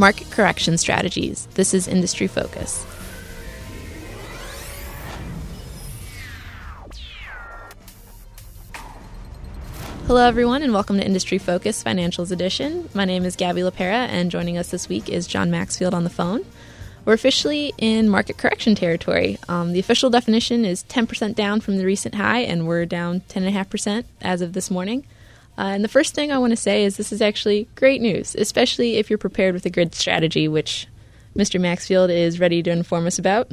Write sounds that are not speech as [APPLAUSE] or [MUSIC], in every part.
market correction strategies. This is Industry Focus. Hello, everyone, and welcome to Industry Focus Financials Edition. My name is Gaby Lapera, and joining us this week is John Maxfield on the phone. We're officially in market correction territory. Um, the official definition is 10% down from the recent high, and we're down 10.5% as of this morning. Uh, and the first thing I want to say is this is actually great news, especially if you're prepared with a grid strategy, which Mr. Maxfield is ready to inform us about.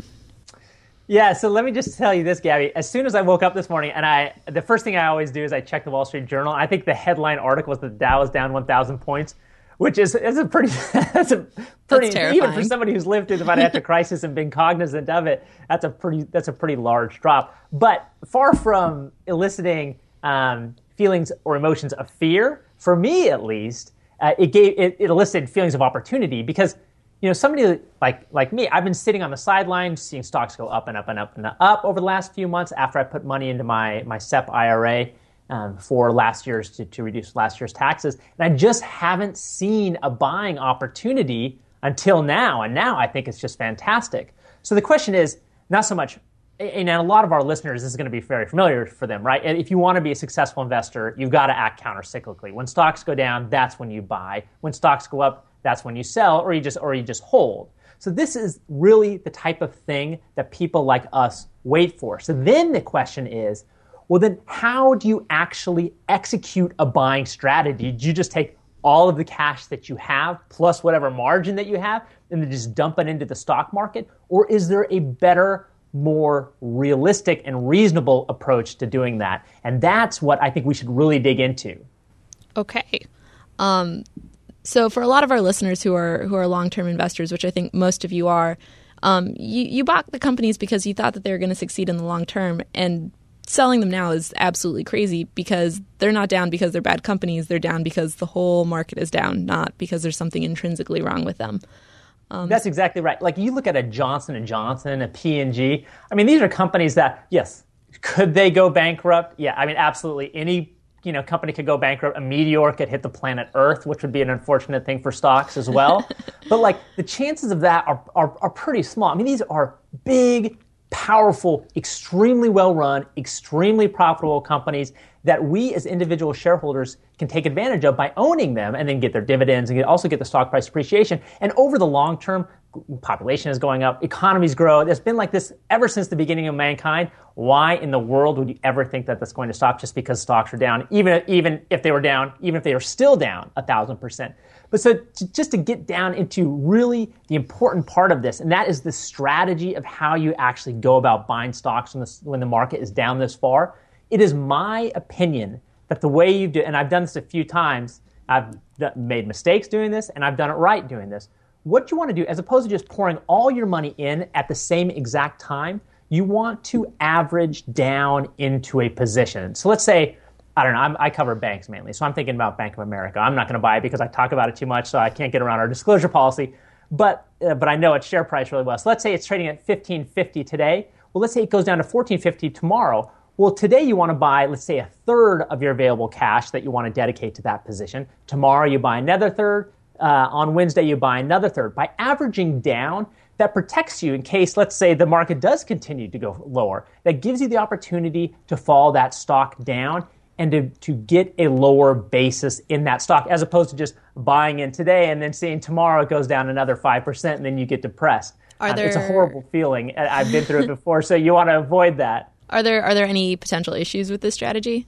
Yeah, so let me just tell you this, Gaby. As soon as I woke up this morning, and I, the first thing I always do is I check the Wall Street Journal. I think the headline article was the Dow is down 1,000 points which is is a pretty [LAUGHS] that's a pretty that's even for somebody who's lived through the financial [LAUGHS] crisis and been cognizant of it. That's a pretty that's a pretty large drop. But far from eliciting um, feelings or emotions of fear, for me at least, uh, it gave it, it elicited feelings of opportunity because you know somebody like like me, I've been sitting on the sidelines seeing stocks go up and up and up and up over the last few months after I put money into my my SEP IRA um, for last year's to, to reduce last year's taxes. And I just haven't seen a buying opportunity until now. And now I think it's just fantastic. So the question is not so much, and a lot of our listeners, this is going to be very familiar for them, right? If you want to be a successful investor, you've got to act countercyclically. When stocks go down, that's when you buy. When stocks go up, that's when you sell, or you just or you just hold. So this is really the type of thing that people like us wait for. So then the question is, well, then how do you actually execute a buying strategy? Do you just take all of the cash that you have plus whatever margin that you have and then just dump it into the stock market? Or is there a better, more realistic and reasonable approach to doing that? And that's what I think we should really dig into. Okay. Um, so for a lot of our listeners who are who are long term investors, which I think most of you are, um, you, you bought the companies because you thought that they were going to succeed in the long term, and selling them now is absolutely crazy because they're not down because they're bad companies. They're down because the whole market is down, not because there's something intrinsically wrong with them. Um, That's exactly right. Like you look at a Johnson and Johnson, a P&G. I mean, these are companies that yes, could they go bankrupt? Yeah, I mean, absolutely. Any you know company could go bankrupt. A meteor could hit the planet Earth, which would be an unfortunate thing for stocks as well. [LAUGHS] but like the chances of that are, are are pretty small. I mean, these are big powerful, extremely well run, extremely profitable companies that we as individual shareholders can take advantage of by owning them and then get their dividends and also get the stock price appreciation. And over the long term, population is going up, economies grow. It's been like this ever since the beginning of mankind. Why in the world would you ever think that that's going to stop just because stocks are down? Even, even if they were down, even if they are still down a thousand percent. But so to, just to get down into really the important part of this, and that is the strategy of how you actually go about buying stocks when the, when the market is down this far. It is my opinion that the way you do, and I've done this a few times, I've made mistakes doing this, and I've done it right doing this. What you want to do, as opposed to just pouring all your money in at the same exact time, you want to average down into a position. So let's say I don't know. I'm, i cover banks mainly, so I'm thinking about Bank of America. I'm not going to buy it because I talk about it too much, so I can't get around our disclosure policy. But uh, but I know its share price really well. So let's say it's trading at 1550 today. Well, let's say it goes down to 1450 tomorrow. Well, today you want to buy, let's say, a third of your available cash that you want to dedicate to that position. Tomorrow you buy another third. Uh, on Wednesday you buy another third. By averaging down, that protects you in case, let's say, the market does continue to go lower. That gives you the opportunity to fall that stock down and to, to get a lower basis in that stock as opposed to just buying in today and then seeing tomorrow it goes down another 5% and then you get depressed. Are there... Uh, it's a horrible feeling. I've been through it before, so you want to avoid that. Are there, are there any potential issues with this strategy?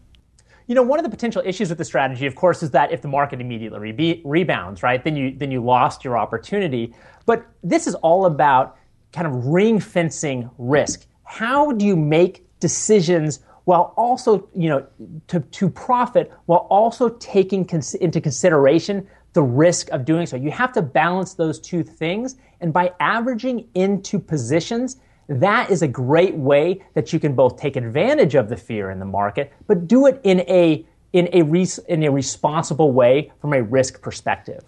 You know, one of the potential issues with the strategy, of course, is that if the market immediately re- rebounds, right, then you, then you lost your opportunity. But this is all about kind of ring fencing risk. How do you make decisions while also, you know, to, to profit while also taking cons- into consideration the risk of doing so. You have to balance those two things. And by averaging into positions, that is a great way that you can both take advantage of the fear in the market, but do it in a in a res- in a responsible way from a risk perspective.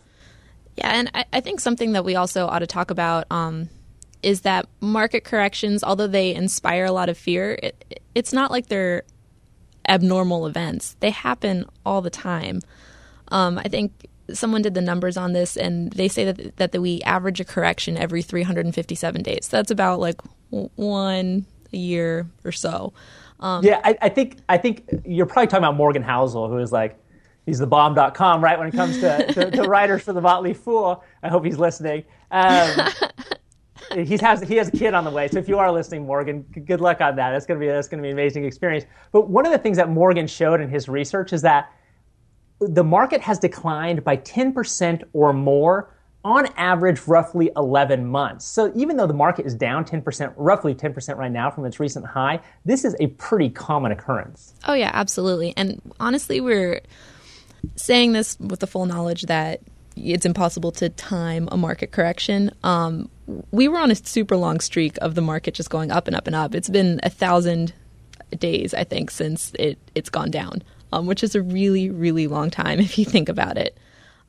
Yeah, and I, I think something that we also ought to talk about um, is that market corrections, although they inspire a lot of fear, it, it's not like they're abnormal events. They happen all the time. Um, I think someone did the numbers on this, and they say that that, that we average a correction every 357 days. So that's about like one a year or so. Um, yeah, I, I, think I think you're probably talking about Morgan Housel, who is like he's the bomb.com, right? When it comes to, to, to writers for the Motley Fool, I hope he's listening. Um, [LAUGHS] he has he has a kid on the way, so if you are listening, Morgan, good luck on that. That's gonna be that's gonna be an amazing experience. But one of the things that Morgan showed in his research is that the market has declined by 10% or more on average roughly 11 months. So even though the market is down 10%, roughly 10% right now from its recent high, this is a pretty common occurrence. Oh yeah, absolutely. And honestly, we're saying this with the full knowledge that it's impossible to time a market correction. Um, we were on a super long streak of the market just going up and up and up. It's been a thousand days, I think, since it, it's gone down, um, which is a really, really long time [LAUGHS] if you think about it.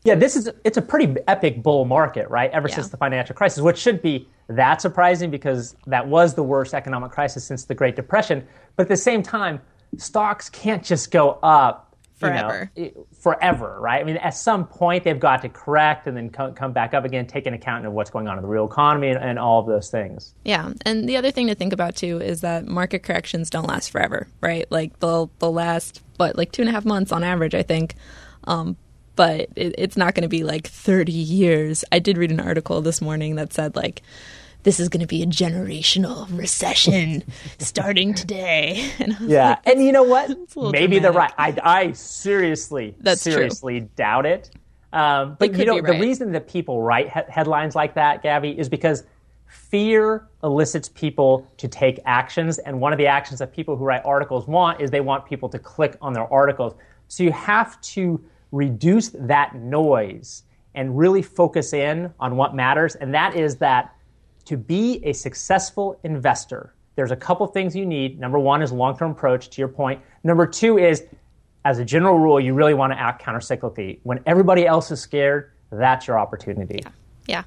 Yeah, this is it's a pretty epic bull market, right? Ever yeah. since the financial crisis, which should be that surprising because that was the worst economic crisis since the Great Depression. But at the same time, stocks can't just go up forever. You know, forever, right? I mean, at some point they've got to correct and then come, come back up again, take into account of what's going on in the real economy and, and, all of those things. Yeah, and the other thing to think about too is that market corrections don't last forever, right? Like they'll they'll last, but like two and a half months on average, I think. Um, but it, it's not going to be like 30 years. I did read an article this morning that said like this is going to be a generational recession [LAUGHS] starting today. [LAUGHS] And yeah, like, and you know what? Maybe dramatic. they're right. I, I seriously, That's seriously true. doubt it. Um, but you know, right. the reason that people write he- headlines like that, Gaby, is because fear elicits people to take actions. And one of the actions that people who write articles want is they want people to click on their articles. So you have to reduce that noise and really focus in on what matters. And that is that to be a successful investor, there's a couple things you need. Number one is long term approach, to your point. Number two is, as a general rule, you really want to act countercyclically. When everybody else is scared, that's your opportunity. Yeah. yeah.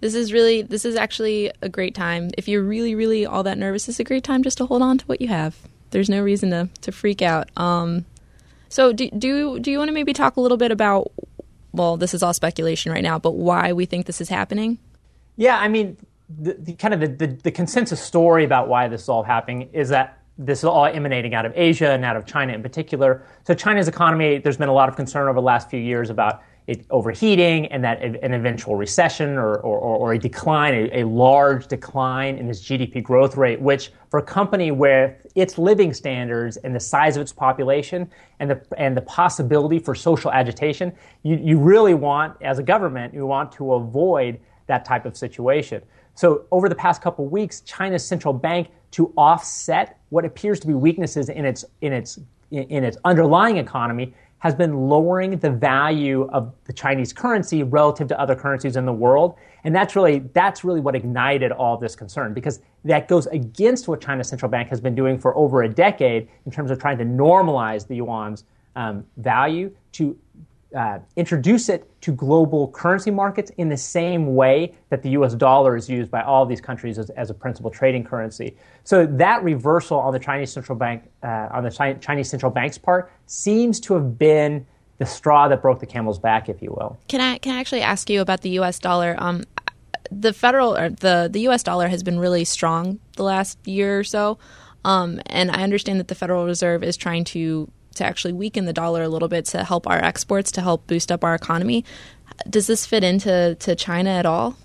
This is really, this is actually a great time. If you're really, really all that nervous, it's a great time just to hold on to what you have. There's no reason to, to freak out. Um, so, do, do, do you want to maybe talk a little bit about, well, this is all speculation right now, but why we think this is happening? Yeah, I mean, the, the kind of the, the, the, consensus story about why this is all happening is that this is all emanating out of Asia and out of China in particular. So China's economy, there's been a lot of concern over the last few years about it overheating and that an eventual recession or, or, or a decline, a, a, large decline in its GDP growth rate, which for a company where its living standards and the size of its population and the, and the possibility for social agitation, you, you really want, as a government, you want to avoid that type of situation. So over the past couple weeks, China's central bank to offset what appears to be weaknesses in its in its in its underlying economy has been lowering the value of the Chinese currency relative to other currencies in the world. And that's really that's really what ignited all this concern because that goes against what China's central bank has been doing for over a decade in terms of trying to normalize the yuan's um, value to uh, introduce it to global currency markets in the same way that the US dollar is used by all these countries as, as a principal trading currency. So that reversal on the Chinese central bank, uh, on the Chinese central bank's part, seems to have been the straw that broke the camel's back, if you will. Can I can I actually ask you about the U.S. dollar? Um, the federal or the the U.S. dollar has been really strong the last year or so, um, and I understand that the Federal Reserve is trying to to actually weaken the dollar a little bit to help our exports, to help boost up our economy. Does this fit into to China at all?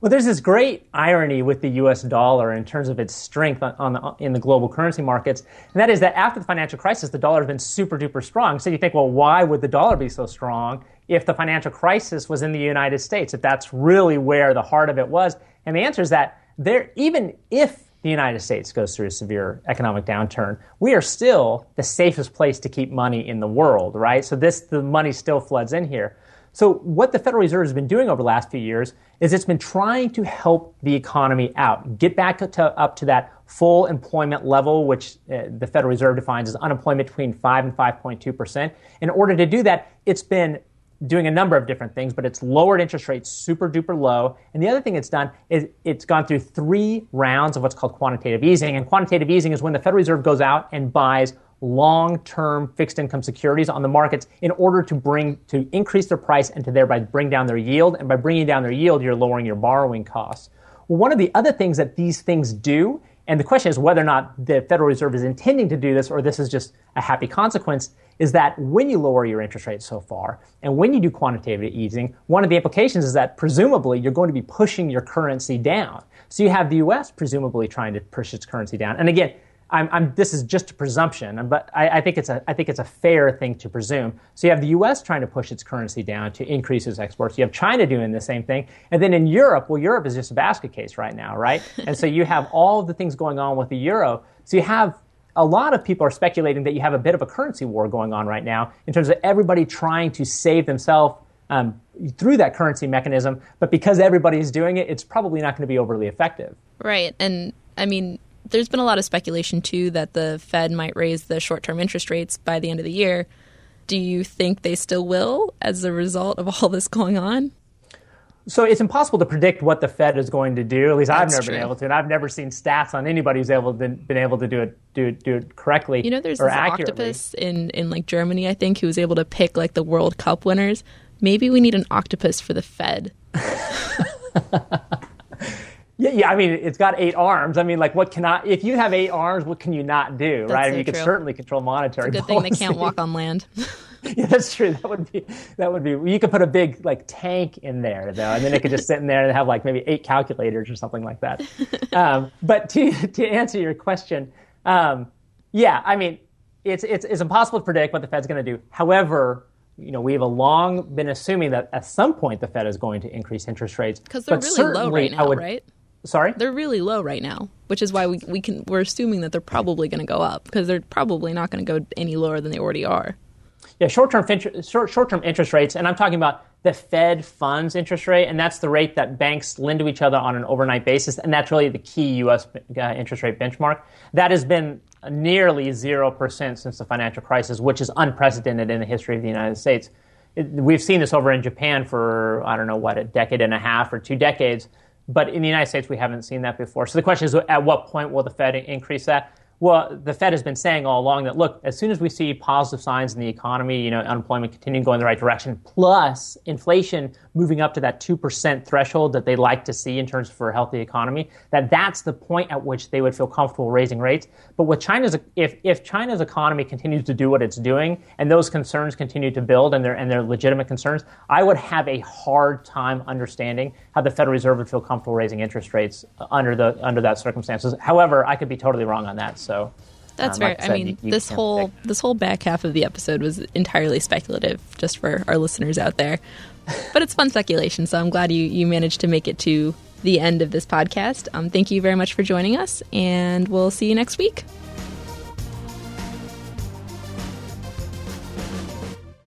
Well, there's this great irony with the U.S. dollar in terms of its strength on, on the, in the global currency markets, and that is that after the financial crisis, the dollar has been super duper strong. So you think, well, why would the dollar be so strong if the financial crisis was in the United States? If that's really where the heart of it was, and the answer is that there, even if the United States goes through a severe economic downturn, we are still the safest place to keep money in the world, right? So this the money still floods in here. So what the Federal Reserve has been doing over the last few years is it's been trying to help the economy out, get back to, up to that full employment level, which uh, the Federal Reserve defines as unemployment between 5 and 5.2 percent. In order to do that, it's been doing a number of different things, but it's lowered interest rates super duper low. And the other thing it's done is it's gone through three rounds of what's called quantitative easing. And quantitative easing is when the Federal Reserve goes out and buys long-term fixed income securities on the markets in order to bring to increase their price and to thereby bring down their yield. And by bringing down their yield, you're lowering your borrowing costs. Well, one of the other things that these things do, and the question is whether or not the Federal Reserve is intending to do this or this is just a happy consequence, is that when you lower your interest rates so far and when you do quantitative easing, one of the implications is that presumably you're going to be pushing your currency down. So you have the US presumably trying to push its currency down. And again, I'm, I'm, this is just a presumption, but I, I, think it's a, I think it's a fair thing to presume. So you have the U.S. trying to push its currency down to increase its exports. You have China doing the same thing, and then in Europe, well, Europe is just a basket case right now, right? [LAUGHS] and so you have all the things going on with the euro. So you have a lot of people are speculating that you have a bit of a currency war going on right now in terms of everybody trying to save themselves um, through that currency mechanism. But because everybody's doing it, it's probably not going to be overly effective. Right, and I mean there's been a lot of speculation too that the Fed might raise the short-term interest rates by the end of the year. Do you think they still will as a result of all this going on? So it's impossible to predict what the Fed is going to do. At least That's I've never true. been able to, and I've never seen stats on anybody who's able to, been able to do it do do it correctly. You know, there's this octopus in in like Germany, I think, who was able to pick like the World Cup winners. Maybe we need an octopus for the Fed. [LAUGHS] [LAUGHS] Yeah, yeah. I mean, it's got eight arms. I mean, like, what cannot? If you have eight arms, what can you not do, that's right? So I mean, you true. can certainly control monetary. It's a good policy. thing they can't walk on land. [LAUGHS] [LAUGHS] yeah, that's true. That would be that would be. You could put a big like tank in there though, and then it could just sit in there and have like maybe eight calculators or something like that. [LAUGHS] Um, but to to answer your question, um, yeah, I mean, it's it's it's impossible to predict what the Fed's going to do. However, you know, we have long been assuming that at some point the Fed is going to increase interest rates because they're really low right now, would, right? Sorry, they're really low right now, which is why we we can we're assuming that they're probably going to go up because they're probably not going to go any lower than they already are. Yeah, short-term short, short-term interest rates, and I'm talking about the Fed funds interest rate, and that's the rate that banks lend to each other on an overnight basis, and that's really the key U.S. Uh, interest rate benchmark. That has been nearly zero percent since the financial crisis, which is unprecedented in the history of the United States. It, we've seen this over in Japan for I don't know what a decade and a half or two decades but in the United States, we haven't seen that before. So the question is, at what point will the Fed increase that? Well, the Fed has been saying all along that look, as soon as we see positive signs in the economy, you know, unemployment continuing going in the right direction, plus inflation moving up to that two percent threshold that they like to see in terms of a healthy economy, that that's the point at which they would feel comfortable raising rates. But with China's, if if China's economy continues to do what it's doing, and those concerns continue to build, and they're and they're legitimate concerns, I would have a hard time understanding how the Federal Reserve would feel comfortable raising interest rates under the under that circumstances. However, I could be totally wrong on that. So. So that's um. Like I, said, I mean, you, you this whole predict. this whole back half of the episode was entirely speculative, just for our listeners out there. but it's fun speculation, so I'm glad you you managed to make it to the end of this podcast. Um, thank you very much for joining us, and we'll see you next week.